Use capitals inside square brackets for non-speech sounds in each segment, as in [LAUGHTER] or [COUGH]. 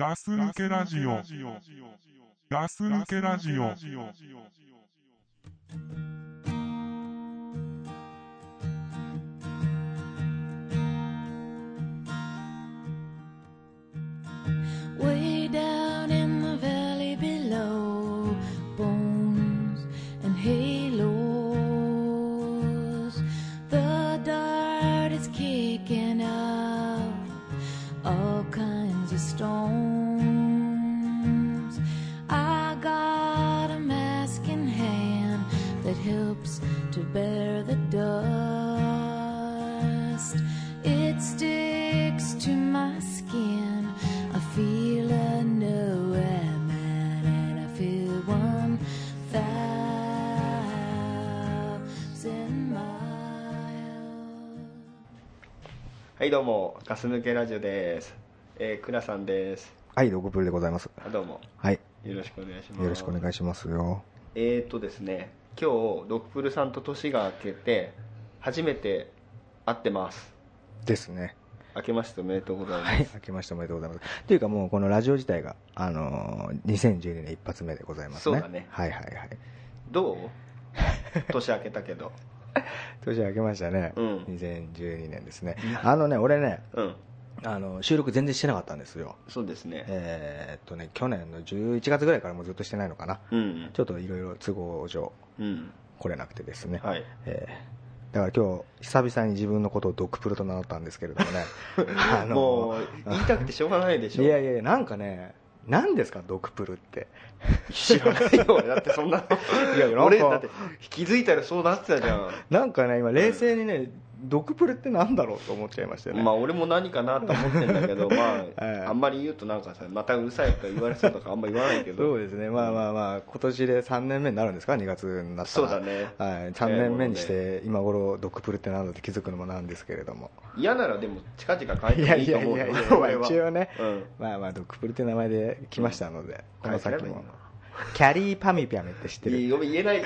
ガス抜けラジオ。ガス抜けラジオ。はいどうもガス抜けラジオですえー、倉さんですはい、ドクプルでございます。あどうもはい、よろしくお願いしますよろしくお願いしますよ。えーとですね今日ドクプルさんと年が明けて初めて会ってますですね。明けましておめでとうございます、はい、明けましておめでとうございます。というかもうこのラジオ自体が、あのー、2012年一発目でございますね。そうだねはいはいはい。どう？年明けたけど [LAUGHS] 年明けましたね。うん2012年ですね。あのね、俺ね、うんあの、収録全然してなかったんですよ。そうですねえーっとね、去年の11月ぐらいからもうずっとしてないのかな。うんちょっといろいろ都合上うん来れなくてですね。はいえーだから今日、久々に自分のことをドクプルと名乗ったんですけれどもね。[LAUGHS] あのもう言いたくてしょうがないでしょいやいやいや、なんかね、何ですか、ドクプルって。知らないよ俺だってそんなのいや俺だって気づいたらそうなってたじゃんなんかね、今、冷静にね、ドクプルってなんだろうと思っちゃいましてね。まあ俺も何かなと思ってんだけど [LAUGHS] まあ、ええあんまり言うとなんかさまたうるさいとか言われそうとかあんま言わないけど。そうですね、まあまあまあ、今年で3年目になるんですか、2月になったら。そうだね。はい、3年目にして、今頃ドクプルってなんだって気づくのもなんですけれども。嫌ならでも近々変えていやいもいいと思うよやいやいや、お前は。一応ね、うん。まあまあ、ドクプルって名前で来ましたので、この先も。キャリーパミュピャムって知ってる？いいよ言えない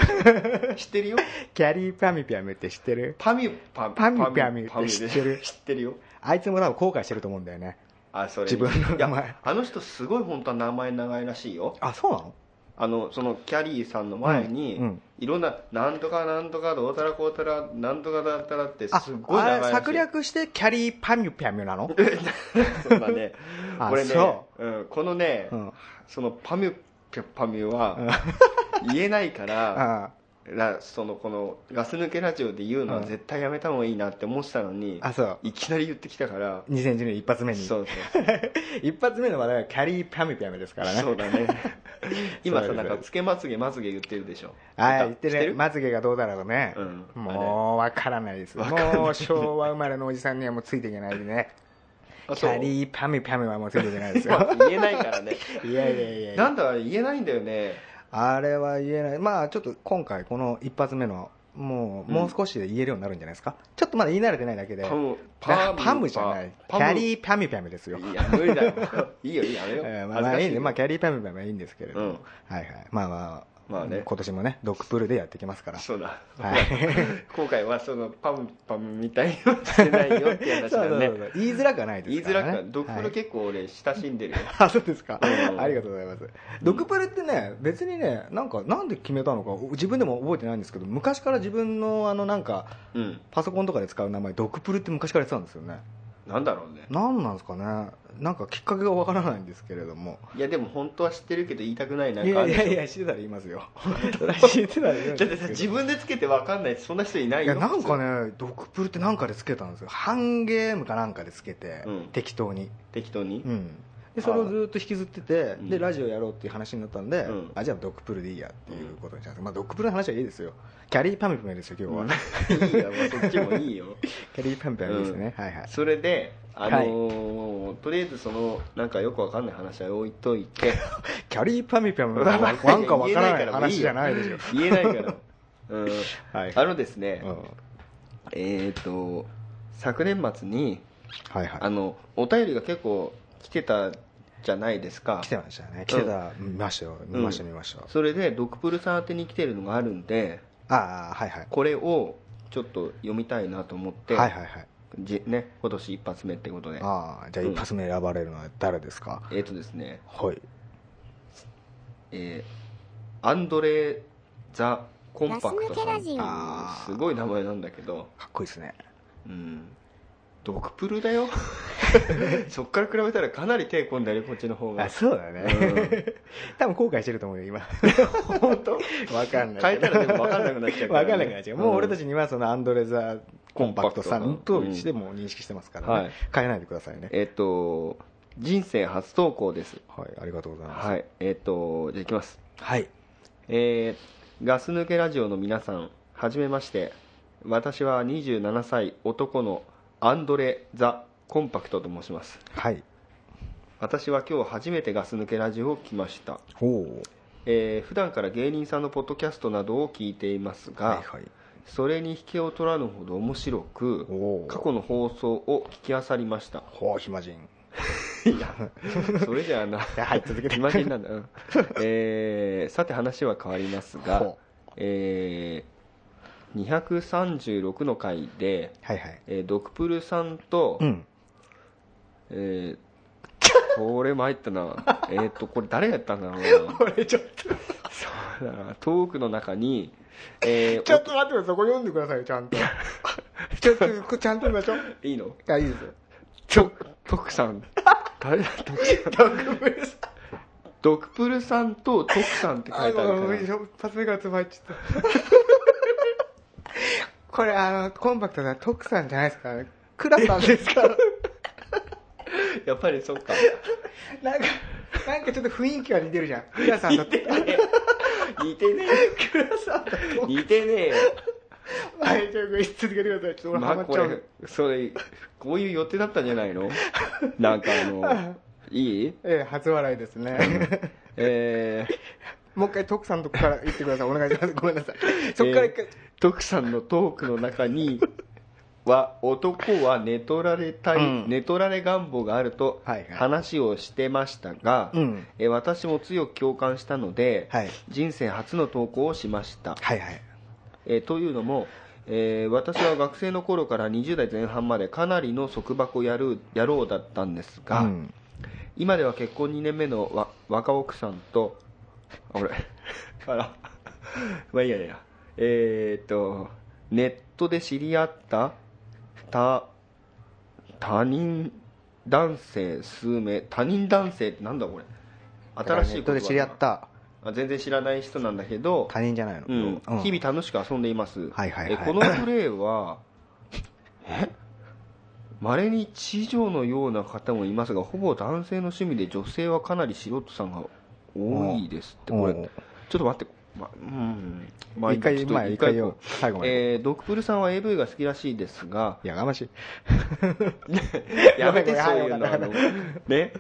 知ってるよ。[LAUGHS] キャリーパミュピャムって知ってる？パミュパパミュパミュって知ってる？知ってるよ。あいつも多分後悔してると思うんだよね。あそれ。自分の名前。あの人すごい本当は名前長いらしいよ。あ、そうなの？あのそのキャリーさんの前に、うんうん。いろんななんとかなんとかどうたらこうたらなんとかだったらってあ、すごい長いらしい。策略してキャリーパミュピャミュなの？[LAUGHS] そうだね。[LAUGHS] あこれねそうん、このね、うん。そのパミュピャパミュは言えないからそのこのガス抜けラジオで言うのはうん絶対やめた方がいいなって思ってたのに、あ、そう。いきなり言ってきたから2010年一発目に。そうそう [LAUGHS] 一発目の話題はキャリーパミュピャミュですからね。そうだね [LAUGHS] 今さなんかつけまつげまつげ言ってるでしょはい、言ってる。まつげがどうだろうね。うんもう、わからないです。もう、昭和生まれのおじさんにはもうついていけないでね。キャリーパミュピャミュはもうついていけないですまよ。あ言えないからね。[LAUGHS] いやいやいやなんだか言えないんだよね。あれは言えない。まあ、ちょっと今回この一発目の、もう、うん。もう少しで言えるようになるんじゃないですか？ちょっとまだ言い慣れてないだけで。パムパパムじゃない。キャリーパミュピャミュですよ。いや無理だよ。いいよいいよやめよう、え [LAUGHS] ーまあ、まあいいね、まあ、キャリーパミュピャミュはいいんですけれども、うん。はいはい、まあまあ、まあね。今年もね、ドッグプールでやっていきますから。そうだ、はい。[LAUGHS] 今回はそのパムパムみたいのしてないよっていう話 [LAUGHS] そうそうだねそう。言いづらくはないで言いすから、ね。づらくドッグル結構俺親しんでるよ、[LAUGHS] あ、そうですか、うん。ありがとうございます。ドッグプルってね、別にね、なんか、なんで決めたのか、自分でも覚えてないんですけど、昔から自分の、あの、なんか、うん。パソコンとかで使う名前、ドッグプルって昔からやってたんですよね。なんだろうね。なんなんですかね。なんかきっかけがわからないんですけれども。いやでも本当は知ってるけど言いたくないなんいかあるでしょ。やいやいや、知ってたら言いますよ。[LAUGHS] 知ってたら言いますだってさ自分でつけて分かんないそんな人いないよ。いやなんかねドクプルってなんかでつけたんですよ。ハンゲームかなんかでつけて、うん。適当に。適当に、うんでそれをずっと引きずっててうんでラジオやろうっていう話になったんで、うん。あじゃあドクプルでいいやっていうことにしたんです、まあ、ドクプルの話はいいですよ。キャリーパミュパミュですよ今日は、いいよもうそっちもいいよ。[LAUGHS] キャリーパミュパミュですね、はいはい。それであのーとりあえずそのなんかよくわかんない話は置いといて。[LAUGHS] キャリーパミュパミなんかわからない話じゃないでしょ [LAUGHS] 言えないから。うん。はい。あのですね、うん。えっ、と昨年末にはいはい。あのお便りが結構来てたじゃないですか。来てましたね。来てた、見ましたよ。見ましたうん見ました、それでドクプルさん宛てに来てるのがあるんでああはいはい。これをちょっと読みたいなと思って、はいはいはい。じね今年一発目ってことで。ああじゃあうん一発目選ばれるのは誰ですか、えっ、とですね。はい。えーアンドレ・ザ・コンパクトさん。すごい名前なんだけど。かっこいいですね。うんドクプルだよ。[LAUGHS] そっから比べたらかなり手込んだよこっちの方が。あそうだね、う多分後悔してると思うよ今。本当？わかんない変えたらでも分かんなくなっちゃうから、わかんなくなっちゃう、もう俺たちにはそのアンドレザコンパクトさんとうんしても認識してますから、ね。はい。変えないでくださいね。えっ、と人生初投稿です。はいありがとうございます。はい。えっ、とじゃあいきます。はい。えーガス抜けラジオの皆さんはじめまして。私は27歳男のアンドレ・ザ・コンパクトと申します。はい。私は今日初めてガス抜けラジオを来ました、おおえー普段から芸人さんのポッドキャストなどを聞いていますが、はいはい。それに引けを取らぬほど面白く過去の放送を聞き漁りました。ほう暇人。[LAUGHS] いやそれじゃあな。[LAUGHS] やはい続けて。暇人なんだ、うん。えーさて話は変わりますがほ、えー236の回で、はいはい。えードクプルさんと、うん。えーこれ参ったな。[LAUGHS] えっとこれ誰やったんだろう。なこれちょっと。そうだなトークの中に、えー [LAUGHS] ちょっと待ってください。そこ読んでくださいよちゃんと。[LAUGHS] ちょっとこれちゃんと見ましょう。おいいの？あいいですよ。と徳さん。誰だ？徳さん。ドクプルさん。ドクプルさんと徳さんって書いてあるもうから一発目からつまいちゃったこれあのコンパクトな徳さんじゃないですか。らクラさんですから。[LAUGHS] やっぱりそっか。なんかなんかちょっと雰囲気が似てるじゃん。クラさんと。似てねえ。クラさんと。似てねえ。よはいじゃあ続けてください。ちょっと俺ハマっちゃう、れそれこういう予定だったんじゃないの？なんかあの [LAUGHS] いい？ええ初笑いですね。えー。もう一回徳さんのとこから言ってください。お願いします。ごめんなさい。そっから一回、えー徳さんのトークの中に [LAUGHS] は男は寝取られたい、うん。寝取られ願望があるとはいはい。話をしてましたが、うん。えー私も強く共感したので、はい。人生初の投稿をしました、はいはい。えーというのも、えー私は学生の頃から20代前半までかなりの束縛やる野郎だったんですが、うん。今では結婚2年目のわ若奥さんとあ俺あら [LAUGHS] まあいいやいいやえー、っとネットで知り合った他他人男性数名他人男性ってなんだこれ？新しいネットで知り合った。あ全然知らない人なんだけど、他人じゃないの、うん。うん。日々楽しく遊んでいます、はいはいはい。えこのプレーはえ？稀に知女のような方もいますがほぼ男性の趣味で女性はかなり素人さんが多いですって。これうんちょっと待って、まうん。ま一回ちょっとまあ一回よ最後まで、えー、ドクプルさんは AV が好きらしいですが。やがましい。[LAUGHS] やめてそういうのね。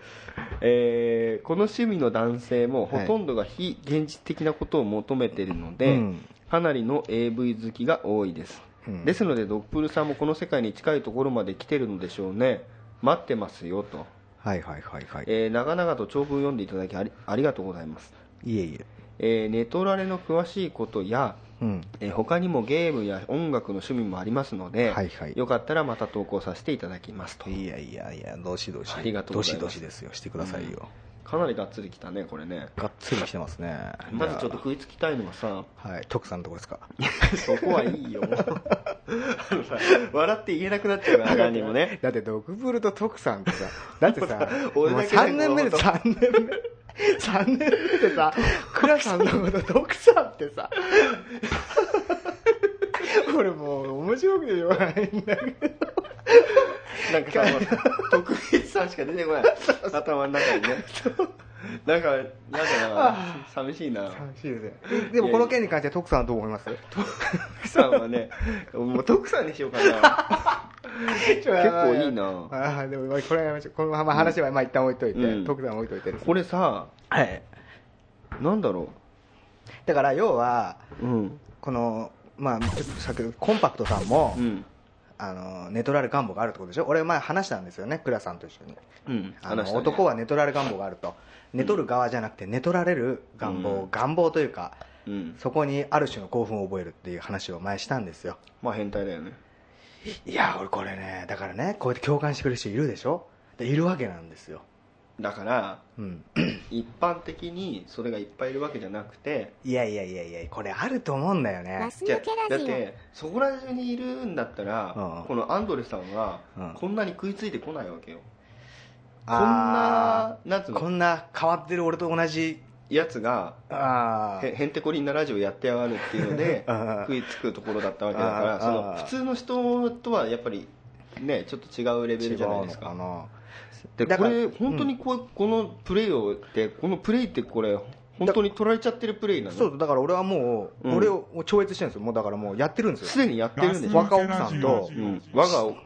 えーこの趣味の男性もほとんどが非現実的なことを求めているので、うん。かなりの AV 好きが多いです、うん。ですのでドップルさんもこの世界に近いところまで来てるのでしょうね。待ってますよと、はいはいはいはい、えー長々と長文読んでいただきありありがとうございます、いえいええーネトラレの詳しいことや、うん。えー他にもゲームや音楽の趣味もありますので、はいはい。よかったらまた投稿させていただきますと。いやいやいやどしどし。ありがとうございます。どしどしですよ。してくださいよ、かなりがっつりきたねこれね。がっつりしてますね。[LAUGHS] まずちょっとじ食いつきたいのはさはい徳さんのとこですか。[LAUGHS] そこはいいよ。[LAUGHS] 笑って言えなくなっちゃうから何もね。だってドクブルと徳さんってさだってさ俺だけで3年目で3年目3年目でさ倉さんのこと徳さんってさ俺もう面白くてしょうがないんだけど。なんかさ徳光さんしか出てこない。頭の中にね [LAUGHS] なんかなんかな寂しいな。寂しいですね。でもこの件に関しては徳さんはどう思います？徳さんはねもう徳さんにしようかな。[LAUGHS] 結結構いいな。ああでもまあこれはこのまあ話はまあ一旦置いといて、うん。徳さんは置いといてこれさはい。なんだろだから要はううん。このまあちょっと先ほどコンパクトさんも、うんあのネトラレ願望があるってことでしょ？俺前話したんですよね倉さんと一緒に。うんあの、ね。男は寝取られ願望があると。寝取る側じゃなくて寝取られる願望、うん。願望というかうん。そこにある種の興奮を覚えるっていう話を前したんですよ。まあ変態だよね。いや俺これねだからねこうやって共感してくれる人いるでしょ？でいるわけなんですよだからうん。一般的にそれがいっぱいいるわけじゃなくていやいやいやいやこれあると思うんだよね。じゃあだってそこら中にいるんだったら、うん。このアンドレさんはうん。こんなに食いついてこないわけよ、こんあななんつうの？ーこんな変わってる俺と同じ。やつがあへへんてこりんなラジオやってやがるっていうのでうん。食いつくところだったわけだからうん。その普通の人とはやっぱりねちょっと違うレベルじゃないですか。違うのなでだからこれ本当にこうこのプレイをってこのプレイってこれ本当に取られちゃってるプレイなの？そうだから俺はもう、うん。俺を超越してるんですよ。もうだからもうやってるんですよ。すでにやってるんでしょ若奥さんと。うん我がお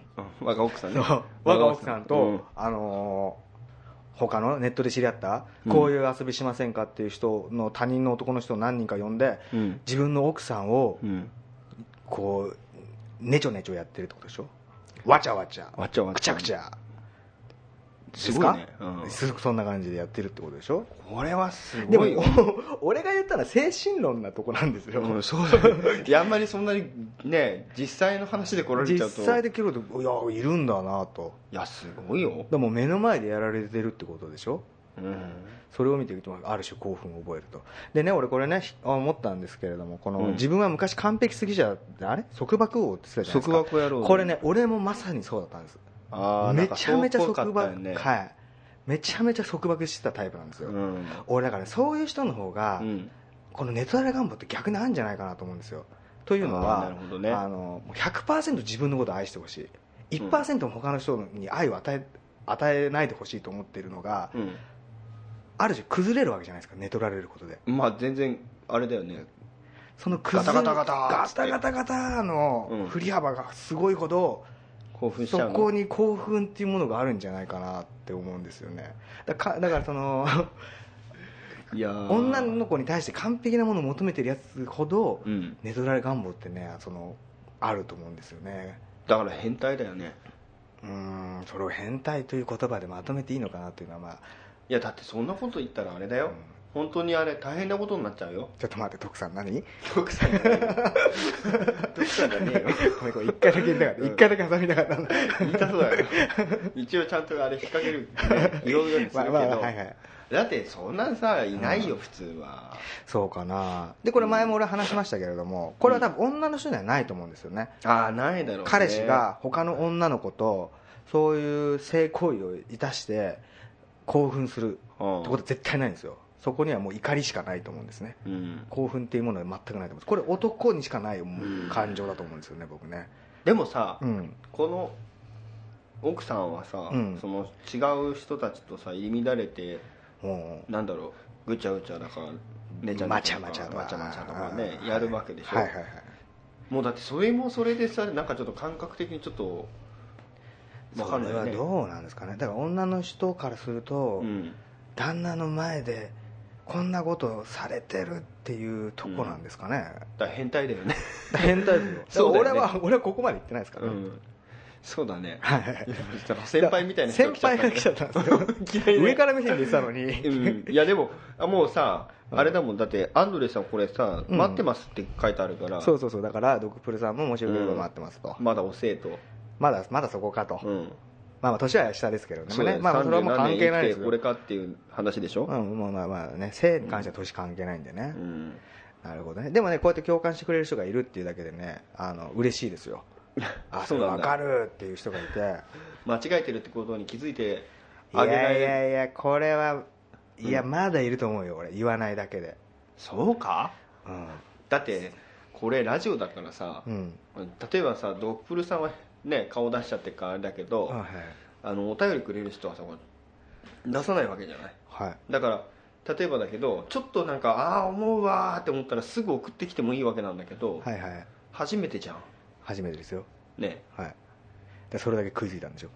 我が奥さんね。我が奥さん。と、うん。あのー他のネットで知り合った、うん。こういう遊びしませんかっていう人の他人の男の人を何人か呼んで、うん。自分の奥さんをうん。こうねちょねちょやってるってことでしょ？わちゃわちゃ。わちゃわちゃ。くちゃくちゃすごいね。うん。す [LAUGHS] そんな感じでやってるってことでしょ？これはすでもごいよ。[LAUGHS] 俺が言ったら精神論なとこなんですよ、うんそうだよいやあんまりそんなにね実際の話で来られちゃ実うと。際できるといやいるんだなと。いやすごいよ。でも目の前でやられてるってことでしょ？うん。それを見ていくとある種興奮を覚えると。でね俺これねひ思ったんですけれどもこの、うん。自分は昔完璧すぎじゃあれ？束縛王って言ってたじゃないですか。束縛野郎これね俺もまさにそうだったんですめちゃめちゃ束縛、ね。はい。めちゃめちゃ束縛してたタイプなんですよ、うん。俺だからねそういう人の方が、うん。このネトラレ願望って逆にあるんじゃないかなと思うんですよ。というのはなるほどね。あのもう100%自分のことを愛してほしい。1%も他の人に愛を与え与えないでほしいと思っているのが、うん。ある種崩れるわけじゃないですか寝取られることで。まあ全然あれだよね。その崩れガタガタガタガタガタガタのうん振り幅がすごいほど、興奮しちゃそうの？こに興奮っていうものがあるんじゃないかなって思うんですよね。だかだからそのいやー。女の子に対して完璧なものを求めてるやつほど、うん。寝取られ願望ってねそのあると思うんですよね。だから変態だよね。うーんそれを変態という言葉でまとめていいのかなというのはまあ。いやだってそんなこと言ったらあれだよ、本当にあれ大変なことになっちゃうよ。ちょっと待って徳さん何？徳さん。じゃないよ徳さんじゃねえよ。ごめんこれ一回だけ言いたかった。一回だけ挟みたかった。んだ言いたそうだよ。一応ちゃんとあれ引っ掛ける [LAUGHS] ねいろいろにするけど、まあまあはいはい。だってそんなんさいないよ、普通は。そうかな。でこれ前も俺話しましたけれどもこれは多分女の人にはないと思うんですよね。ああないだろうね。彼氏が他の女の子とそういう性行為をいたして興奮するってうんことは絶対ないんですよそこにはもう怒りしかないと思うんですね。うん。興奮っていうものは全くないと思うんです。これ男にしかない感情だと思うんですよね僕ね。でもさ、うん。この奥さんはさ、うん。その違う人たちとさ入り乱れてもなんだろうぐちゃぐちゃだから寝ちゃうまちゃまちゃとか。まちゃまちゃとかねやるわけでしょ、はいはいはいもうだってそれもそれでさなんかちょっと感覚的にちょっと分かそれはんないよね。どうなんですかね。だから女の人からすると、うん。旦那の前でこんなことをされてるっていうとこなんですかね、だから変態だよね。変態ですよ。[LAUGHS] そうだよね。俺は俺はここまで言ってないですからね、うん。そうだね。はいはい先輩みたいな人先輩が来ちゃったんですよ。ね [LAUGHS] 上から目線で言ってたのに、うん、いやでもあもうさあれだもん。だってアンドレさんこれさ、うん。待ってますって書いてあるから。そうそうそう。だからドクプルさんももしよければ待ってますと、まだ遅えと、まだまだそこかと、うん、まあまあ年は下ですけどそうだよね。まあまあそれはもう関係ないです。37年生きてよこれかっていう話でしょ、うん、まあまあまあね性に関しては年関係ないんでね、うん。なるほどね。でもねこうやって共感してくれる人がいるっていうだけでねあの嬉しいですよ。[LAUGHS] あそそうなんだ。れ分かるっていう人がいて。間違えてるってことに気づいていあげないやいやいやこれはいやうんまだいると思うよ俺。言わないだけで。そうか？うん。だってこれラジオだからさ、うん。例えばさドップルさんはね顔出しちゃってるからあれだけど、はいあのお便りくれる人はさこれ出さないわけじゃない。はい。だから例えばだけどちょっとなんかああ思うわーって思ったらすぐ送ってきてもいいわけなんだけど、はいはい。初めてじゃん。初めてですよ。ね。はい。でそれだけ食いついたんでしょ、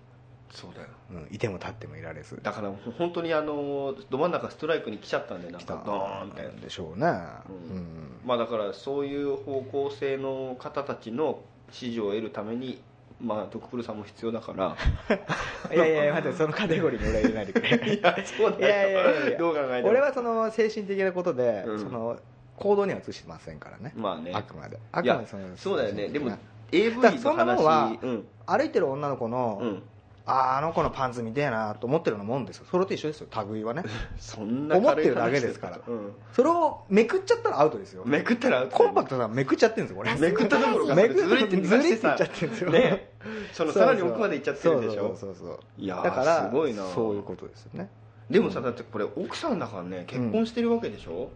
そうだよ。うん、いても立ってもいられず。だから本当にあのど真ん中ストライクに来ちゃったんでなんかドーンって。んでしょうね。うん。うん。まあだからそういう方向性の方たちの支持を得るためにまあドクプルさんも必要だから。[LAUGHS] いやいや待ってそのカテゴリーに俺は入れないでくれ。[LAUGHS] いやそういやいやいやいや。どう考えても。俺はその精神的なことで、うん。その行動には移してませんからね、まあね。あくまで。あくまでそのそうだよね。でも AV だからそのんなもんは話うん。歩いてる女の子の、うんあーあの子のパンツ見てえなと思ってるようなもんですよ。それと一緒ですよ。類はね。[LAUGHS] そんな思ってるだけですから。うん。それをめくっちゃったらアウトですよ。めくったらコンパクトさめくっちゃってるんですよこれ。めくったところがめくってずれていっちゃってるんですよ。ね。そのさらに奥まで行っちゃってるでしょ。そうそうそうそういやーだからすごいな。そういうことですよね。でもさだってこれ奥さんだからね結婚してるわけでしょ、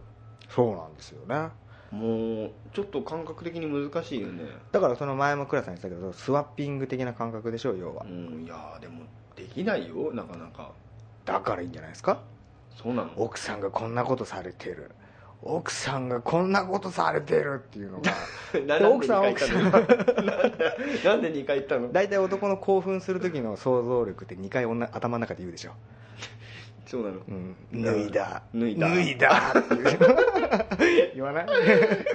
そうなんですよねもうちょっと感覚的に難しいよね。だからその前も倉さん言ってたけどスワッピング的な感覚でしょ要は。うんいやーでもできないよなかなか。だからいいんじゃないですか？そうなの？奥さんがこんなことされてる。奥さんがこんなことされてるっていうのが。奥さんなんで二回言ったの？[LAUGHS] なんで2回言ったの？大体男の興奮する時の想像力って2回女頭の中で言うでしょ、そうなの。うん、脱いだ。脱いだ。脱いだ。っていう言わない？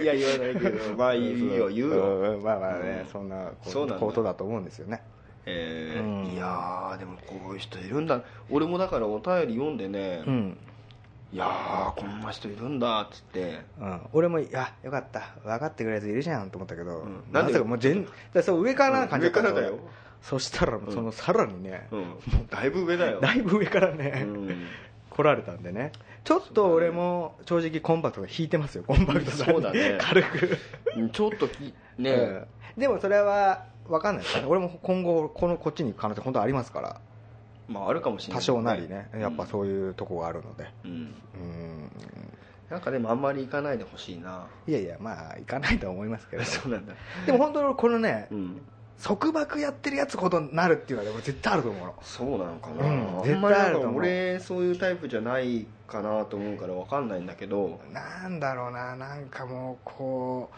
いや言わないけど [LAUGHS] まあいいよ言うよまあまあね、うん。そんなこそうなんだ。ことだと思うんですよね。えーうん。いやーでもこういう人いるんだ。俺もだからお便り読んでね、うん、いやーこんな人いるんだっつって。うん、俺もいやよかった。分かってくれるやついるじゃんと思ったけど、ん。ななんかもう全だそう上からな感じった上からだよそしたらそのさらにね、うん。だいぶ上だよ。[LAUGHS] だいぶ上からね、うん。来られたんでね。ちょっと俺も正直コンパクトが引いてますよコンパクトさんに。そうだね。軽く。うんちょっときね、うん。でもそれは分かんない。ですね俺も今後このこっちに行く可能性本当ありますから。まああるかもしれない多少なりね。やっぱそういうとこがあるので。うん、うん。うんなんかでもあんまり行かないでほしいな。いやいやまあ行かないとは思いますけど。[LAUGHS] そうなんだ。でも本当にこのねうん束縛やってるやつほどなるっていうのは俺絶対あると思うの。そうなのかな、うんあんまりなんか絶対あると思う。俺そういうタイプじゃないかなと思うから分かんないんだけど。なんだろうななんかもうこ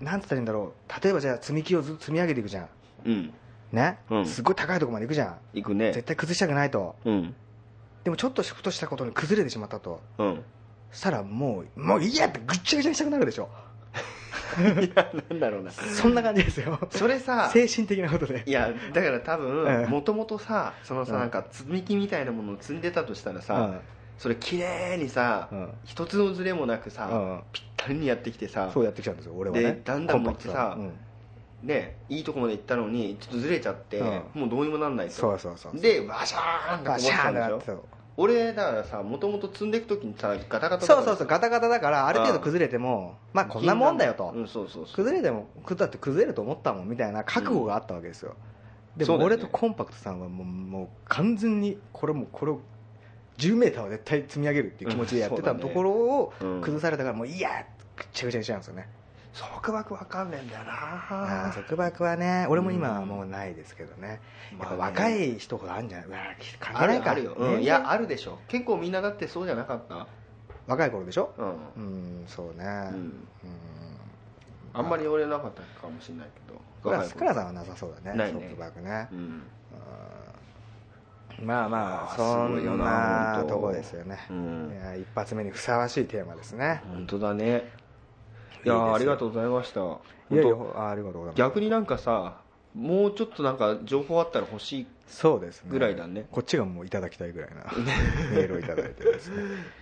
うなんつったらいいんだろう。例えばじゃあ積み木をずっと積み上げていくじゃん。うん。ね、うん。すごい高いところまで行くじゃん。行くね。絶対崩したくないと。うん。でもちょっとふとしたことに崩れてしまったと。うん。そしたらもうもういいやってぐっちゃぐちゃにしたくなるでしょいやなんだろうな。そんな感じですよ。それさ精神的なことで。いやだから多ええ分もともとさそのさうん。なんか積み木みたいなものを積んでたとしたらさ、うん。それ綺麗にさ、うん。一つのズレもなくさ、うん。ぴったりにやってきてさそうやってきちゃうんですよ俺はね。でだんだんコンパクトもうさうん。ねいいとこまで行ったのにちょっとずれちゃって、うん。もうどうにもなんないと。そうそうそうでバシャーンってこぼガシャーンってしたんでしょ俺だからさもともと積んでいく時にさガタガタそうそうそうガタガタだからある程度崩れてもまあこんなもんだよと。うんそうそうそう。崩れてもだって崩れると思ったもんみたいな覚悟があったわけですよ、でもそうだよね。俺とコンパクトさんはもうもう完全にこれもうこれを10メーターは絶対積み上げるっていう気持ちでやってたところをうん崩されたからもういいやぐっちゃぐちゃにしちゃうんですよね束縛わかんねえんだよな。束縛はね俺も今はもうないですけどね。若い人ほどあるんじゃない？うわ関係あないかるあるよ、うん、ね。いやあるでしょ。結構みんなだってそうじゃなかった？若い頃でしょ？うん、うんそうね。うん。うん。あんまり俺なかったかもしれないけど。クラさんはなさそうだねないね。束縛ね。うん。まあまあそんなとこですよね、うん。いや一発目にふさわしいテーマですね。本当だねいやありがとうございました。いやいや本あありがとうございます。当逆になんかさもうちょっとなんか情報あったら欲しいそうですね。ぐらいだね。こっちがもういただきたいぐらいな [LAUGHS] メールをいただいてです。ね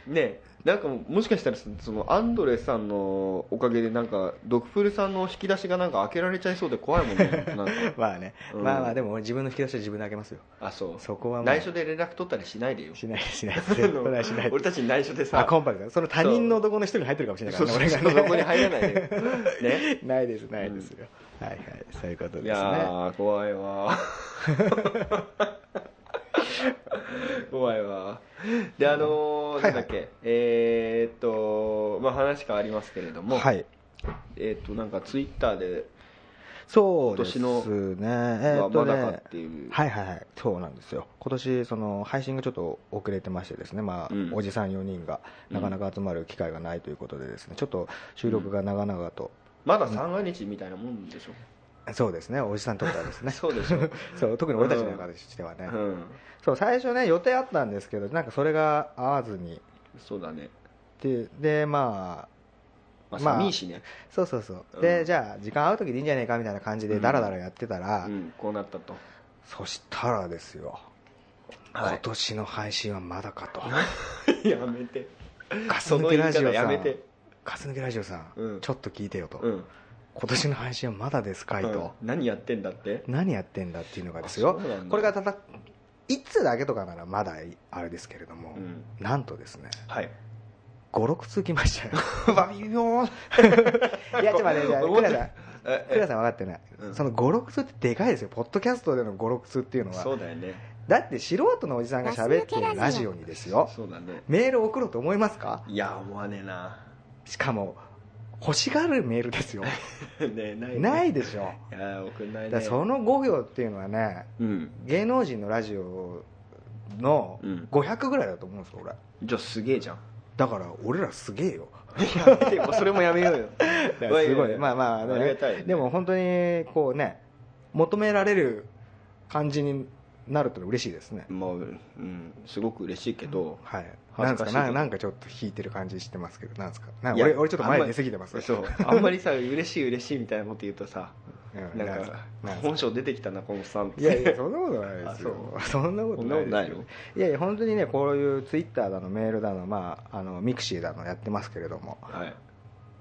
ねなんかもしかしたらそのアンドレさんのおかげでなんかドクプルさんの引き出しがなんか開けられちゃいそうで怖いもんね。[LAUGHS] まあね、うん。まあまあでも俺自分の引き出しは自分で開けますよ。あそう。そこは内緒で連絡取ったりしないでよ。しないしない。しない。俺たちに内緒でさ。あコンパクト。その他人の男の一人に入ってるかもしれないからね。俺がね。そこに入らないで。よ [LAUGHS] ね。ないですないですよ、はいはいそういうこといですね。やー怖いわ。怖いわ。[LAUGHS] であのーはいなんだっけえーっとまあ話変わりますけれども、はい。えーっとなんかツイッターでそうですね。今年えーっとまだかねっていう。はいはいはいそうなんですよ。今年その配信がちょっと遅れてましてですね、まあうん。おじさん4人がなかなか集まる機会がないということでですねちょっと収録が長々と、まだ三が日みたいなもんでしょ、そうですね。おじさんにとってはですね。[LAUGHS] そうでしょ。[LAUGHS] そう特に俺たちの中でしてはね、うん。そう最初ね予定あったんですけどなんかそれが合わずに。そうだね。ででままあまあ寒いしね、あそうそうそう、うん。でじゃあ時間合う時でいいんじゃねえかみたいな感じでダラダラやってたら、うん、こうなったと。そしたらですよ、はい。今年の配信はまだかと。[LAUGHS] やめて。ガス抜けラジオさん。やめてガス抜けラジオさん、うん。ちょっと聞いてよと、うん。今年の配信はまだですかいと、うん。何やってんだって？何やってんだっていうのがですよ。あそうなんだ。これがただ一通だけとかならまだあれですけれども、うん。なんとですねはい。56通来ましたよ。[LAUGHS] わい [LAUGHS] やちょっと待ってじゃあ思さんえクラさん分かってない、うん。その56通ってでかいですよ。ポッドキャストでの56通っていうのは。そうだよね。だって素人のおじさんが喋ってるラジオにですよ。そうだね。メール送ろうと思いますか？いや思わねえなしかも欲しがるメールですよ。[LAUGHS] ねないね。ないでしょ。いや送んないね。だからその5票っていうのはねうん。芸能人のラジオのうん。500ぐらいだと思うんですよ俺。じゃあすげえじゃん。だから俺らすげえよ。やめてよそれもやめようよ。だからすごい。まあまあ、ありがたいよね。でも本当にこうね求められる感じになると嬉しいですね。まあうんすごく嬉しいけどはい。なんか恥ずかしいけど。ななんかちょっと引いてる感じしてますけどなんですか？俺俺ちょっと前出過ぎてますそうあんまりさ嬉しい嬉しいみたいなこと言うとさうん。なんか本性出てきたなこのさんいやいやそんなことないですよ。[LAUGHS] あそんなことないですよ。そんなことないの？いやいや本当にねこういうツイッターだのメールだのまああのミクシーだのやってますけれども。はい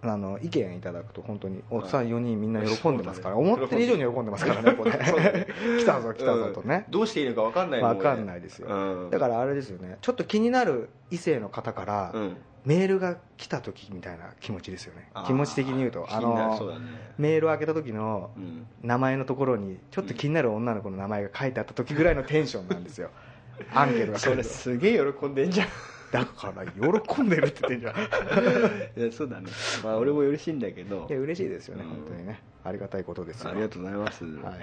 あの意見いただくと本当におっさん4人みんな喜んでますから、思ってる以上に喜んでますからねこれ。[LAUGHS] 来たぞ来たぞとね。うん、どうしていいのか分かんないもん分かんないですよ、うん。だからあれですよね。ちょっと気になる異性の方から、うん。メールが来た時みたいな気持ちですよね。気持ち的に言うと気になるそうのだね。メールを開けた時のうん。名前のところにちょっと気になる女の子の名前が書いてあった時ぐらいのテンションなんですよ。アンケートが来それすげえ喜んでんじゃんだから喜んでるって言ってんじゃん。[LAUGHS] いやそうだね。まあ俺も嬉しいんだけど。いや嬉しいですよね、うん本当にね。ありがたいことですよ。ありがとうございます。はいはいはい。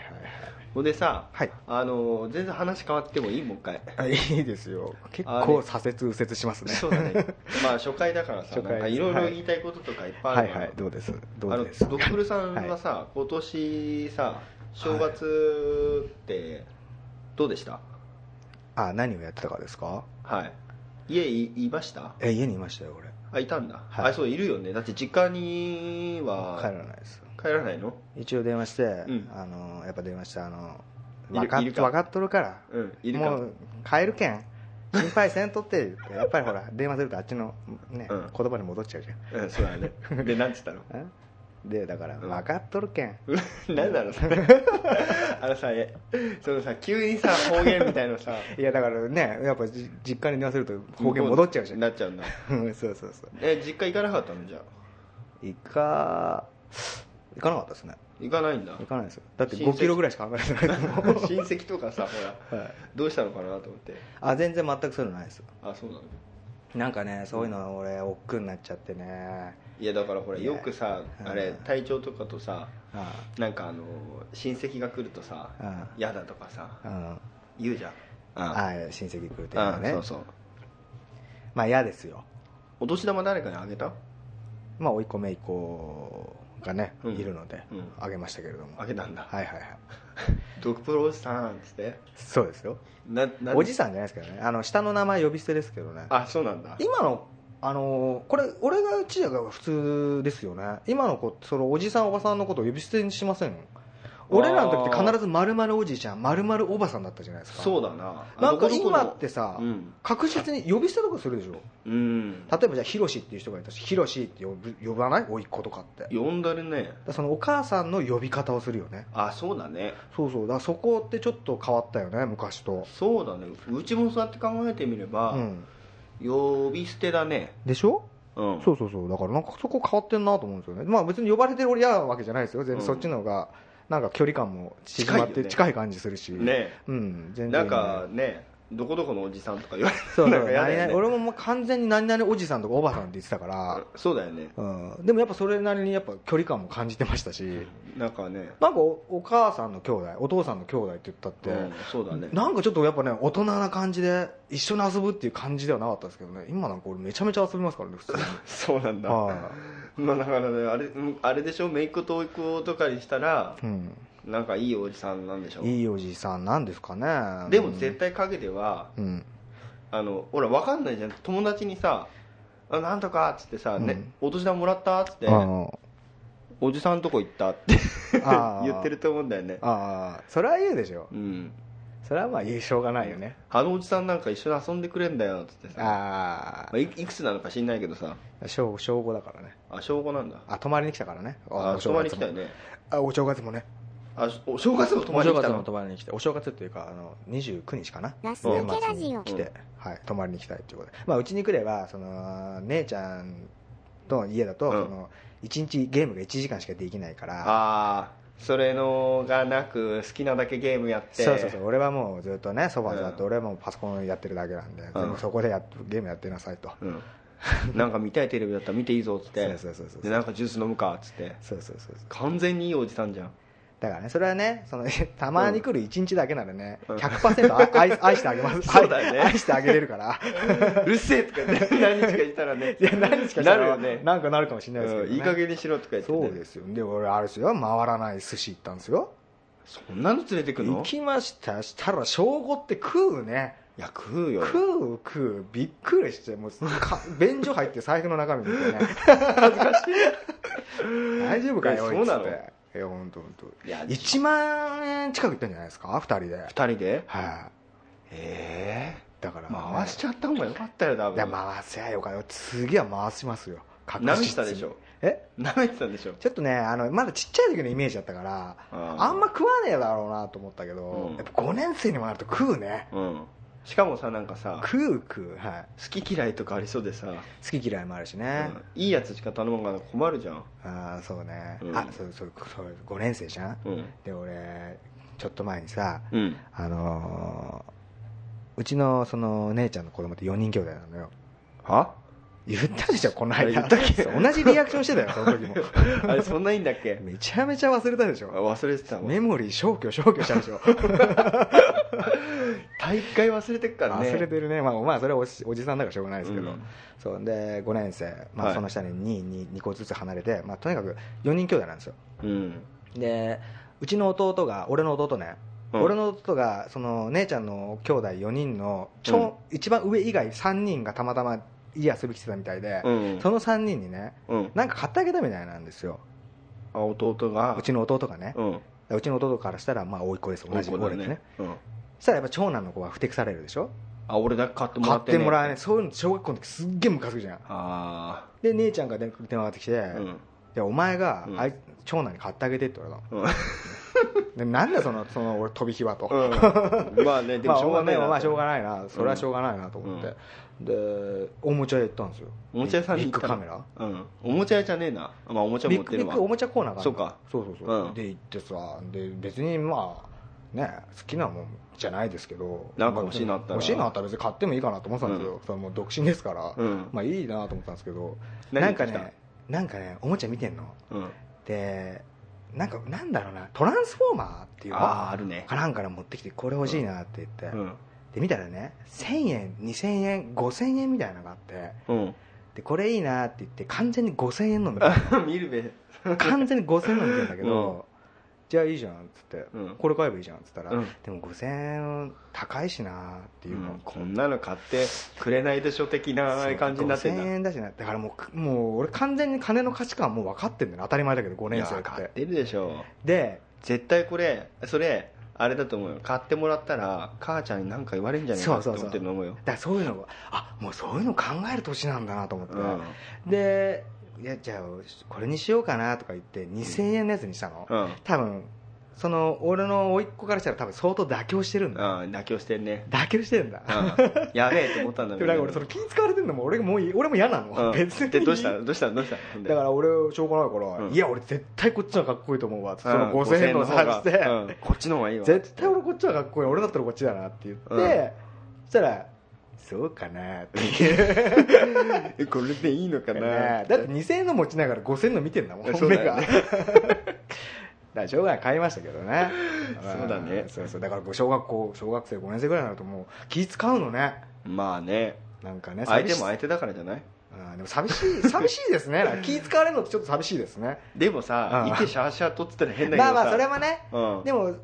ほんでさはい。あの全然話変わってもいいもう一回あいいですよ。結構左折右折しますね。そうだね。[LAUGHS] まあ初回だからさいろいろはい言いたいこととかいっぱいあはいるからはいどうです？どうです？ドッフルさんはさ、今年さ正月ってどうでした？あ何をやってたかですか？はい家いいました？え家にいましたよ俺。あいたんだ、はい。あそういるよね。だって実家には帰らないです。帰らないの？一応電話して、ん。あのやっぱ電話してあの分か分か？っとるから、うんいるか？もう帰るけん。心配せんとって言ってやっぱりほら電話するとあっちの、ねうん。言葉に戻っちゃうじうんそうだね。でなんつったの？ゃんんでだからん。分かっとるけん、何 [LAUGHS] なのそれ。[LAUGHS] あのさえそのさ急にさ方言みたいのさ。[LAUGHS] いやだからねやっぱじ実家に電話すると方言戻っちゃうじゃん。なっちゃうんだ。うんそうそうそう。え実家行かなかったの？じゃあ。行か行かなかったですね。行かないんだ。行かないですよ。だって親戚。5キロぐらいしか離れてない親戚とかさほら、はい。どうしたのかなと思って。あ全然全くそういうのないですあそうなの？なんかねそういうの俺億劫になっちゃってね。いやだからほらよくさうんあれ隊長とかとさあなんかあの親戚が来るとさあ嫌だとかさ言うじゃん。あああ親戚来るっていうのはね。そうそう。まあ嫌ですよ。お年玉誰かにあげた？まあ甥っ子姪っ子がね、うん。いるので、うん。あげましたけれども。あげたんだ。はいはいはい。[LAUGHS] ドクプロおじさんっつって？そうですよ。ななおじさんじゃないですけどね。あの下の名前呼び捨てですけどね。あそうなんだ。今のあのこれ俺がちやが普通ですよね。今の子そのおじさんおばさんのことを呼び捨てにしません？俺らの時って必ず〇〇おじいちゃん〇〇おばさんだったじゃないですか。そうだな。なんか今ってさ、うん。確実に呼び捨てとかするでしょ？うん。例えばじゃあヒロシっていう人がいたしヒロシって呼ぶ呼ばない？甥っ子とかって。呼んだるね。らそのお母さんの呼び方をするよね。あそうだね。そうそう。だからそこってちょっと変わったよね昔と。そうだね。うちもそうやって考えてみれば、うん。呼び捨てだね。でしょ？うん。そうそうそう。だからなんかそこ変わってんなと思うんですよね。まあ別に呼ばれてる俺嫌なわけじゃないですよ。全然うん。そっちの方がなんか距離感も縮まって近い感じするし。ね。うん全然。なんかねどこどこのおじさんとか言われてそうそうなんか嫌だよね俺ももう完全に何々おじさんとかおばさんって言ってたから、そうだよね。うん、でもやっぱそれなりにやっぱ距離感も感じてましたし。なんかね。なんかおお母さんの兄弟お父さんの兄弟って言ったって、うんそうだね。なんかちょっとやっぱね大人な感じで一緒に遊ぶっていう感じではなかったですけどね。今なんか俺めちゃめちゃ遊びますからね普通に。[LAUGHS] そうなんだ。はまあだからねあれうんあれでしょ？姪っ子と甥っ子とかにしたらい、うん、なんかいいおじさんなんでしょ？いいおじさんなんですかね。でも絶対陰ではうん。あのほら分かんないじゃん。友達にさ「あなんとか」っつってさ、ねうん。お年玉もらった?」っつっておじさんとこ行ったって [LAUGHS] 言ってると思うんだよね。ああ。それは言うでしょ。うんそれはまあしょうがないよね。あのおじさんなんか一緒に遊んでくれんだよっつってさ。あまあ、いいくつなのか知んないけどさ。あ小小5だからね。あ小5なんだ。あ泊まりに来たからね。あ泊まりに来たよね。ねあお正月もね。あお正月も泊まお正月もりに来たの？泊まりに来てお正月っていうかあの29日かな？ラス抜抜けラジオ。来て、はい、泊まりに来たいということで。まあうちに来ればその姉ちゃんと家だと、うん。その1日ゲームが1時間しかできないから。ああそれのがなく好きなだけゲームやって。そうそうそう。俺はもうずっとねソファー座って、うん。俺はもうパソコンやってるだけなんで、全部そこでやっゲームやってなさいと、うん、[LAUGHS] なんか見たいテレビだったら見ていいぞっつって。そうそうそうそう。でなんかジュース飲むかっつって。そうそうそうそう。完全にいいおじさんじゃんだからねそれはねその [LAUGHS] たまに来る1日だけならね、うん。100%愛愛 [LAUGHS] 愛してあげます。[LAUGHS] そうだよね。愛愛してあげれるから。うるせえとか言って何日か言ったらね。いや何日かしたらなるよね。なんかなるかもしれないですけど、ね。うんいい加減にしろとか言って、ね、そうですよ。で俺あれですよ。回らない寿司行ったんですよ。そんなの連れてくの？行きました。したら正午って食うね。いや食うよ。食う食う。びっくりしてもうか便所入って財布の中身見てね。恥ずかしい。大丈夫かよえそうなの？いや本当本当いや1万円近くいったんじゃないですか？2人で。はい、二人で？ええ。だから、回しちゃった方がよかったよ多いや分回せやよかった。次は回しますよ。確舐めてたでしょ？え？舐めてたんでしょ？ちょっとねあのまだちっちゃい時のイメージだったからあんま食わねえだろうなと思ったけど、うん。やっぱ5年生にもなると食うね。うんしかもさなんかさ食う食うはい。好き嫌いとかありそうでさ、好き嫌いもあるしね、うん。いいやつしか頼むから困るじゃん。ああそうね、うん。あそうそうそう5年生じゃん、うん。で俺ちょっと前にさうん。あのーうちのその姉ちゃんの子供って4人兄弟なのよ。は？言ったでしょこの間。あ言ったっけ？そう同じリアクションしてたよその時も。[LAUGHS] あれそんないいんだっけ？[LAUGHS] めちゃめちゃ忘れたでしあょ忘れてたわ。メモリー消去消去したでしょ大会忘れてっからね。忘れてるね。まあまあそれはおじおじさんだからしょうがないですけど、うん。そう。で5年生、まあ、はい。その下に 2, 2, 2個ずつ離れて、まあ、とにかく4人兄弟なんですよ。うん。でうちの弟が俺の弟ね、うん。俺の弟がその姉ちゃんの兄弟4人のちょ、一番上以外3人がたまたま家遊び来てたみたいで、うん。その3人にねうん。なんか買ってあげたみたいなんですよ。あ弟が？うちの弟がね、うん。うちの弟からしたらまあ甥っ子です。同じ子俺ですね。うん。そしたらやっぱ長男の子はふてくされるでしょ？あ俺だけ買ってもら買ってってねもらえない。そういうの小学校の時すっげえムカつくじゃん。あで姉ちゃんが電電話がかかってきて、あうん。でお前が、うん。あい長男に買ってあげてって言われたの。うん。[LAUGHS] でなんだそのその俺飛び火はと、うん。まあねでもしょうがないなまあ、まあしょうがないな。それはしょうがないなと思って、でおもちゃ屋行ったんですよ。おもちゃ屋さんにビ行ったの？ッグカメラ。うん。おもちゃ屋じゃねえな。まあおもちゃビ持ってるわ。ビッグおもちゃコーナーがあるそうか。そうそうそう、うん。で行ってさで別にまあね好きなもんじゃないですけどなんか欲しいなったら。欲しいなったら別に買ってもいいかなと思ってたんですよ、それもう独身ですから、うん。まあいいなと思ったんですけどなんかねなんかねおもちゃ見てんの。うん。でなんかなんだろうなトランスフォーマーっていうのあああるね。かなんかね持ってきてこれ欲しいなって言って、うん。で見たらね1000円2000円5000円みたいなのがあってうん。でこれいいなって言って完全に5000円の見てる [LAUGHS] 見るべ。完全に5000円の見てるんだけど、じゃあいいじゃんっつって、うん。これ買えばいいじゃんっつったら、うん。でも5000円高いしなっていうの、うん。こんなの買ってくれないでしょ的な感じになってんだ。5000円だしな。だからもうもう俺完全に金の価値観はもう分かってんだよ当たり前だけど5いや年生っ買っててるでしょ。で絶対これそれあれだと思うよ。買ってもらったら母ちゃんに何か言われるんじゃないかって思ってると思うよ。だからそういうのがあもうそういうの考える年なんだなと思って、うん。でいやじゃあこれにしようかなとか言って2000円のやつにしたの、うん。多分その俺の甥っ子からしたら多分相当妥協してるんだ、うん妥協してんね。妥協してるんだ、うん。やべえと思ったんだ [LAUGHS] でもなんか俺その気使われてるのも俺もういい俺も嫌なの、うん。別に。でどうした？どうした？どうした？[LAUGHS] だから俺しょうがないから、うん。いや俺絶対こっちのかっこいいと思うわってそうんの5000円の方が差して、うん。こっちの方がいいわ。絶対俺こっちの方がかっこいい俺だったらこっちだなって言って、うん。そしたらそうかなっていう。えこれでいいのかなねだって2000円の持ちながら5000円の見てんだもんそうだよね。だからしょうがない買いましたけどね。[LAUGHS] そうだね。そうそうだから小学校小学生5年生ぐらいになるともう気使うのね。まあね。なんかね相手も相手だからじゃない？うんでも寂しい寂しいですね。気使われるのってちょっと寂しいですね。でもさうん。いてシャーシャーとっつったら変だけどさ。まあまあそれはね。うん。でも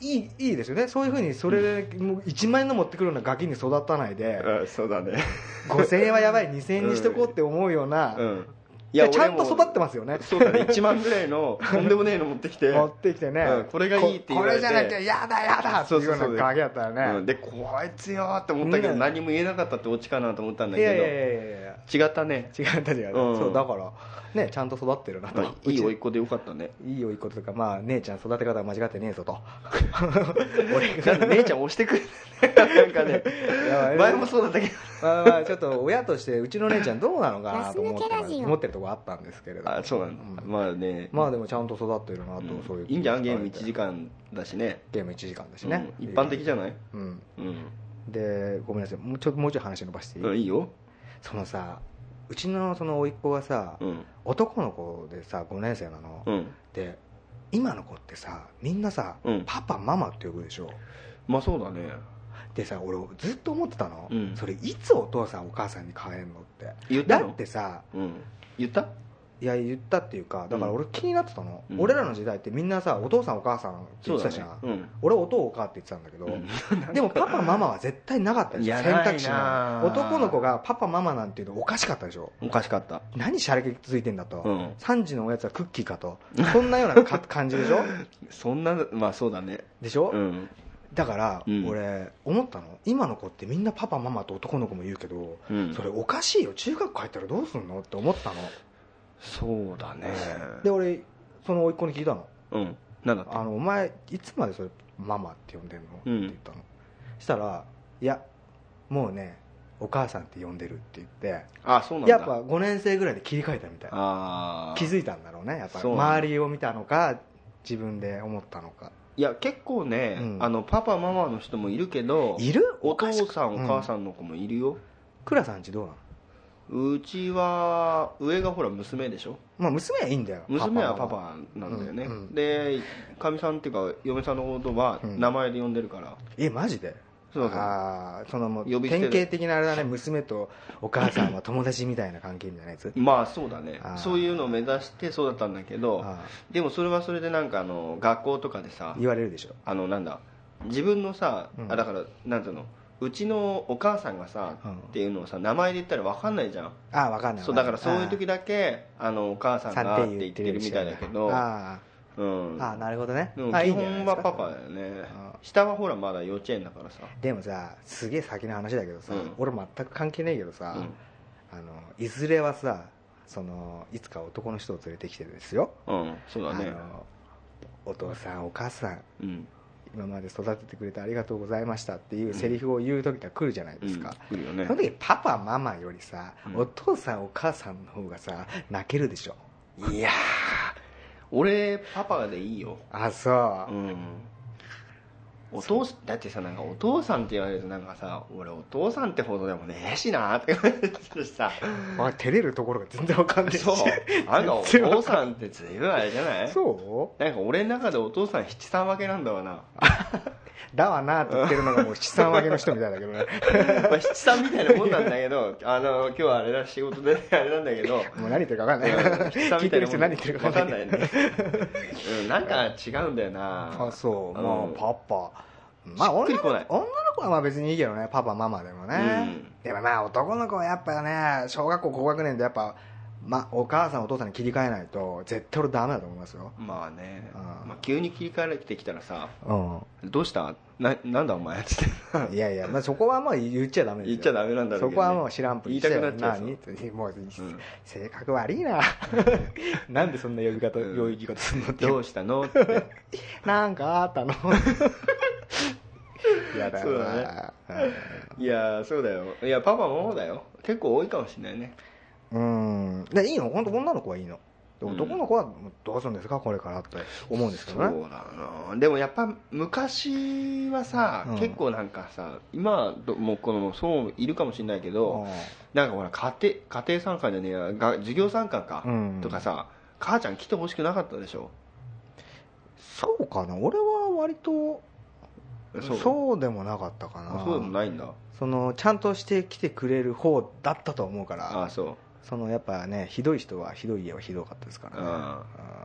いいいいですよね。そういうふうにそれでもう1万円の持ってくるようなガキに育たないで。うん。そうだね。5000円はやばい。2000円にしとこうって思うような。うん。いやでちゃんと育ってますよね。そうだね。[LAUGHS] 1万ぐらいのとんでもねえの持ってきて。持ってきてね、うん。これがいいって言われて。ここれじゃなきゃやだやだっていうようなガキだったよね、うん。でこいつよーって思ったけどね何も言えなかったってオチかなと思ったんだいやいやいけやいや。違ったね。違った違った、うん。そうだからねちゃんと育ってるなと、まあいい甥っ子でよかったね。いいおいっ子とかまあ姉ちゃん育て方は間違ってねえぞと。[LAUGHS] 俺姉ちゃん押してくるなんかね。や前もそうだったけど。まあまあちょっと親としてうちの姉ちゃんどうなのかなと思って思ってるとこあったんですけれど。あそうなんだ、うん。まあね。まあでもちゃんと育ってるなと、うん。そういういいんじゃん。ゲーム1時間だしね。ゲーム1時間だしね、うん。一般的じゃない？うん。うん、でごめんなさい。もうちょもうちょい話伸ばしていい、うん、いいよ。そのさうちのその甥っ子がさ、うん。男の子でさ5年生なの、うん。で今の子ってさみんなさ、うん。パパママって呼ぶでしょ。まあそうだね。でさ俺ずっと思ってたの、うん。それいつお父さんお母さんに変えんのって。だ言ったの？ってさうん。言った？いや言ったっていうかだから俺気になってたの、うん。俺らの時代ってみんなさお父さんお母さんって言ってたじゃん、うん。俺お父お母って言ってたんだけど、でもパパママは絶対なかったでしょ。選択肢ないな。が。男の子がパパママなんていうのおかしかったでしょ。おかしかった。何しゃれ気ついてんだと、うん。3時のおやつはクッキーかと。そんなようなか [LAUGHS] 感じでしょ？そんなまあそうだね。でしょ、うん。だから、うん。俺思ったの。今の子ってみんなパパママと男の子も言うけど、うん。それおかしいよ。中学帰ったらどうすんの？って思ったのそうだね。で俺その甥っ子に聞いたの。うん。なんだってあのお前いつまでそれママって呼んでんの、うん。って言ったの。したらいやもうねお母さんって呼んでるって言ってあそうなんだ。やっぱ5年生ぐらいで切り替えたみたいああ気づいたんだろうねやっぱ。そうなんだ。周りを見たのか自分で思ったのか。いや結構ね、うん。あのパパママの人もいるけどいる？お父さんお母んさんの子もいるよ、クラさんちどうなの？うちは上がほら娘でしょ？まあ娘はいいんだよ。娘はパパなんだよね、うんうん。でかみさんっていうか嫁さんのことはうん。名前で呼んでるから、えマジで？そうそう。ああその典型的なあれだね。娘とお母さんは友達みたいな関係みたいなやつ？[LAUGHS] まあそうだね。そういうのを目指してそうだったんだけどあでもそれはそれでなんかあの学校とかでさー言われるでしょ？あのなんだ自分のさ、うん。あだからなんていうの？うちのお母さんがさ、うん。っていうのをさ名前で言ったら分かんないじゃん。ああ分かんない。そうだからそういう時だだけあのお母さんがって言ってるみたいだけど。あうん。あああなるほどね。でもあい基いんじゃないですか。本はパパだよね。あ下はほらまだ幼稚園だからさ。でもさすげえ先の話だけどさ、うん。俺全く関係ないけどさ、うん。あのいずれはさそのいつか男の人を連れてきてですよ、うん。そうだね。あのお父さんお母さん。うん今まで育ててくれてありがとうございましたっていうセリフを言う時が来るじゃないですか、うん来るよね。その時パパママよりさ、うん。お父さんお母さんの方がさ泣けるでしょ？いやー俺パパでいいよ。あそう。う、んお父さんだってさなんかお父さんって言われるとなんかさ俺お父さんってほどでもねえしなって。言われてさ。あ照れるところが全然わかんないし。そう。あんかお父さんって随分あれじゃない？[LAUGHS] そう？なんか俺の中でお父さん七三分けなんだわなだわなって言ってるのがもう七三分けの人みたいだけどね。[LAUGHS] まあ七三みたいなもんなんだけどあの今日はあれだ仕事であれなんだけど。もう何言ってるか分かんない。聞いてる人何言ってるか分かんないわかんない。ね、うん、なんか違うんだよな。あそう、んまあパパ。まあ女の子はまあ別にいいけどねパパママでもね、うん。でもまあ男の子はやっぱね小学校高学年でやっぱ、まあ、お母さんお父さんに切り替えないと絶対俺ダメだと思いますよ。まあね、うん。まあ、急に切り替えてきたらさうどうした？ななんだお前？っつって。んいやいや、まあ、そこはまあ言っちゃダメですよ。言っちゃダメなんだろうね。そこはもう知らんぷりして。言いたくなっちゃうもう、ん。性格悪いな。なんでそんな呼び方、うん。呼び方すんのってどうしたの？って。[LAUGHS] なんかあったの？[LAUGHS] やだよそうなだいやそうだよ。いやパパママだよ。結構多いかもしれないねうん。でいいの？本当女の子はいいの。男の子はどうするんですか？これからって思うんですけどね。そうだなでもやっぱ昔はさ、うん。結構なんかさ今もうこのそういるかもしれないけど、なんかほら家庭家庭参加じゃねえやが授業参観か、うん。とかさ母ちゃん来てほしくなかったでしょ？そうかな？俺は割とそう。でもなかったかな。あそうでもないんだ。そのちゃんとしてきてくれる方だったと思うから。ああそうそのやっぱねひどい人はひどい家はひどかったですからね。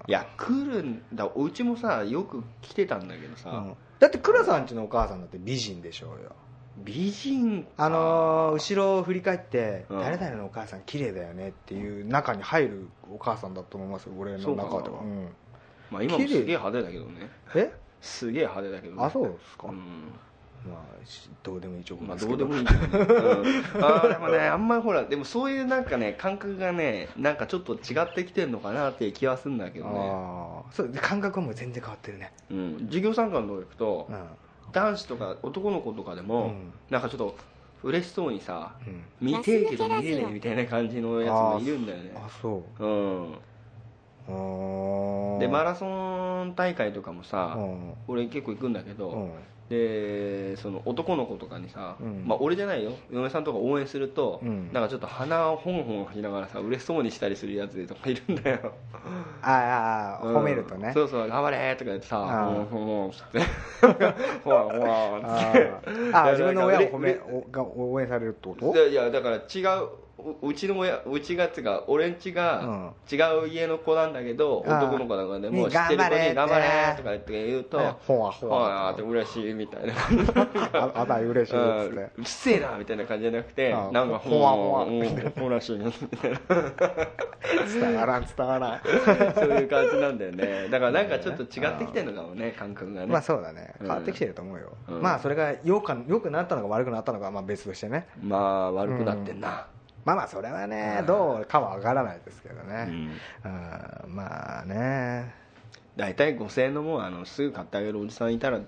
いや来るんだうちもさよく来てたんだけどさ、うんだって倉さんちのお母さんだって美人でしょうよ。美人か。あのー後ろを振り返ってうん。誰々のお母さん綺麗だよねっていう中に入るお母さんだと思いますよ俺の中でうか。なうん。まあ今もすげえ派手だけどね。え？すげえ派手だけどね。あそうですか、うんまあしどうでもいい情報まあど。どうでもいい [LAUGHS] あーでもねあんまりほらでもそういうなんかね感覚がねなんかちょっと違ってきてんのかなっていう気はするんだけどね、ああそうで感覚はもう全然変わってるね。うん、授業参観の行くと、うん。男子とか男の子とかでも、うん。なんかちょっと嬉しそうにさうん。見てえけど見れねえみたいな感じのやつもいるんだよね。あそう。うんでマラソン大会とかもさ、うん。俺結構行くんだけど、うん。でその男の子とかにさ、うん。まあ俺じゃないよ。嫁さんとか応援すると、うん。なんかちょっと鼻をホンホンしながらさ嬉しそうにしたりするやつとかいるんだよ。ああうん。褒めるとね。そうそう頑張れとか言ってさあー。もうもうつって。[LAUGHS] ほらほらあつって。ー。あー自分の親を褒めが応援されるってこと？いやいやだから違うううちの親うちがつが俺んちが違う家の子なんだけど、あー男の子なんかでもね知ってる子に「頑張れ!」とか言って言うとね「ほわほわって嬉しい」みたいな。ああた嬉しいですうんね。[LAUGHS] うっせえなみたいな感じじゃなくてあなんかほわほわ。うんほらしいなみたいな。伝わらん伝わらん。そういう感じなんだよね。だからなんかちょっと違ってきてるのかもね感覚がね。まあそうだね。うん。変わってきてると思うよ、うん。まあそれがよくよくなったのか悪くなったのかはまあ別としてね。まあ悪くなってんなまあまあそれはねうん。どうかは分からないですけどね、うん。うんまあね。大体5000円のもんあのすぐ買ってあげるおじさんいたら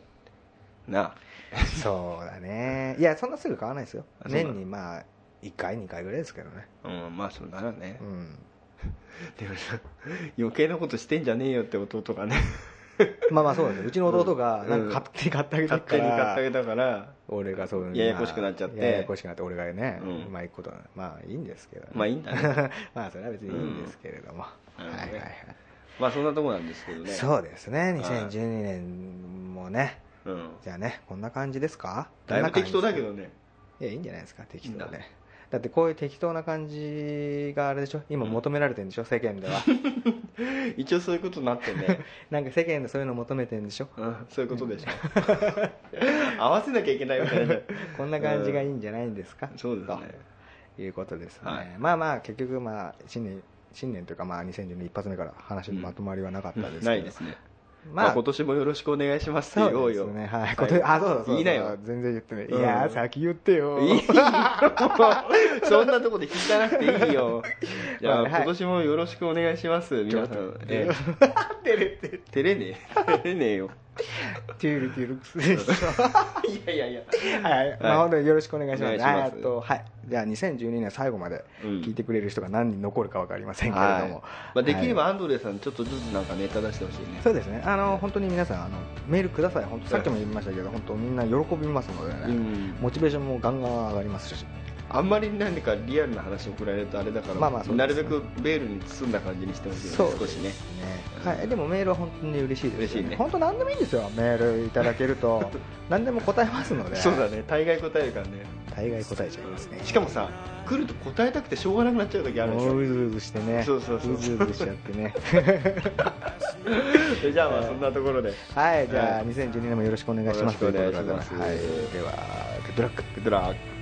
な。[LAUGHS] そうだね。いやそんなすぐ買わないですよ。年にまあ1回2回ぐらいですけどね。うんまあそうならね。うん。[LAUGHS] でもさ余計なことしてんじゃねえよって弟がね [LAUGHS] まあまあそうですよ。うちの弟がうん。なんか勝手に買ってあげて勝るから。手に買ってあげたから。俺がそういうややこしくなっちゃって。ややこしくなって俺がね、うん。うまいことまあいいんですけどね、まあいいんだね。[LAUGHS] まあそれは別にいいんですけれども、うん。はいはいはい。まあそんなとこなんですけどね。そうですね。はい。2012年もね。うん。じゃあねこんな感じですか？だいぶ適当だけどどねいやいいんじゃないですか。適当いいでだってこういう適当な感じがあれでしょ？今求められてるんでしょ？世間では。[LAUGHS] 一応そういうことになってね [LAUGHS] なんか世間でそういうの求めてるんでしょ？うんそういうことでしょ。[LAUGHS] 合わせなきゃいけないみたいな。こんな感じがいいんじゃないんですか？そうですね。ということですね、はい。まあまあ結局まあ新年新年というかまあ2012年一発目から話のまとまりはなかったですけど、ないですねまあまあ今年もよろしくお願いしますって言おそううよですね。はい、今年あそうだそうだ言いなよ。全然言ってない、うん。いやー先言ってよ。いいよ。[LAUGHS] そんなとこで聞かなくていいよ。[LAUGHS] じゃあ、今年もよろしくお願いします。皆さん。え照れて照れねえ照れねえよ。テュールテュールクスでしょいやいやいや。はい、まあ本当によろしくお願いします。お願いします。えっとはい、じゃあ2012年最後までうん。聞いてくれる人が何人残るかわかりませんけれども、はい。まあ、できればはい。アンドレさんちょっとずつなんかネタ出してほしいね。そうですね。あの本当に皆さんあのメールください。本当さっきも言いましたけど、本当みんな喜びますのでね、うん。モチベーションもガンガン上がりますし、あんまり何かリアルな話送られるとあれだから、まあまあね。なるべくベールに包んだ感じにしてほしいよね少しね。ね。はい、でもメールは本当に嬉しいです、嬉しいね。本当何でもいいんですよ。メールいただけると [LAUGHS] 何でも答えますので、そうだね。大概答えるからね。大概答えちゃいますね。しかもさ来ると答えたくてしょうがなくなっちゃう時あるでしょもううずうずしてね、そうそうそう。ずうずしちゃってね。[LAUGHS] じゃあまあそんなところで。はい、じゃあはい。2012年もよろしくお願いします。よろしくお願いします。はい、では、グッドラック。グッドラック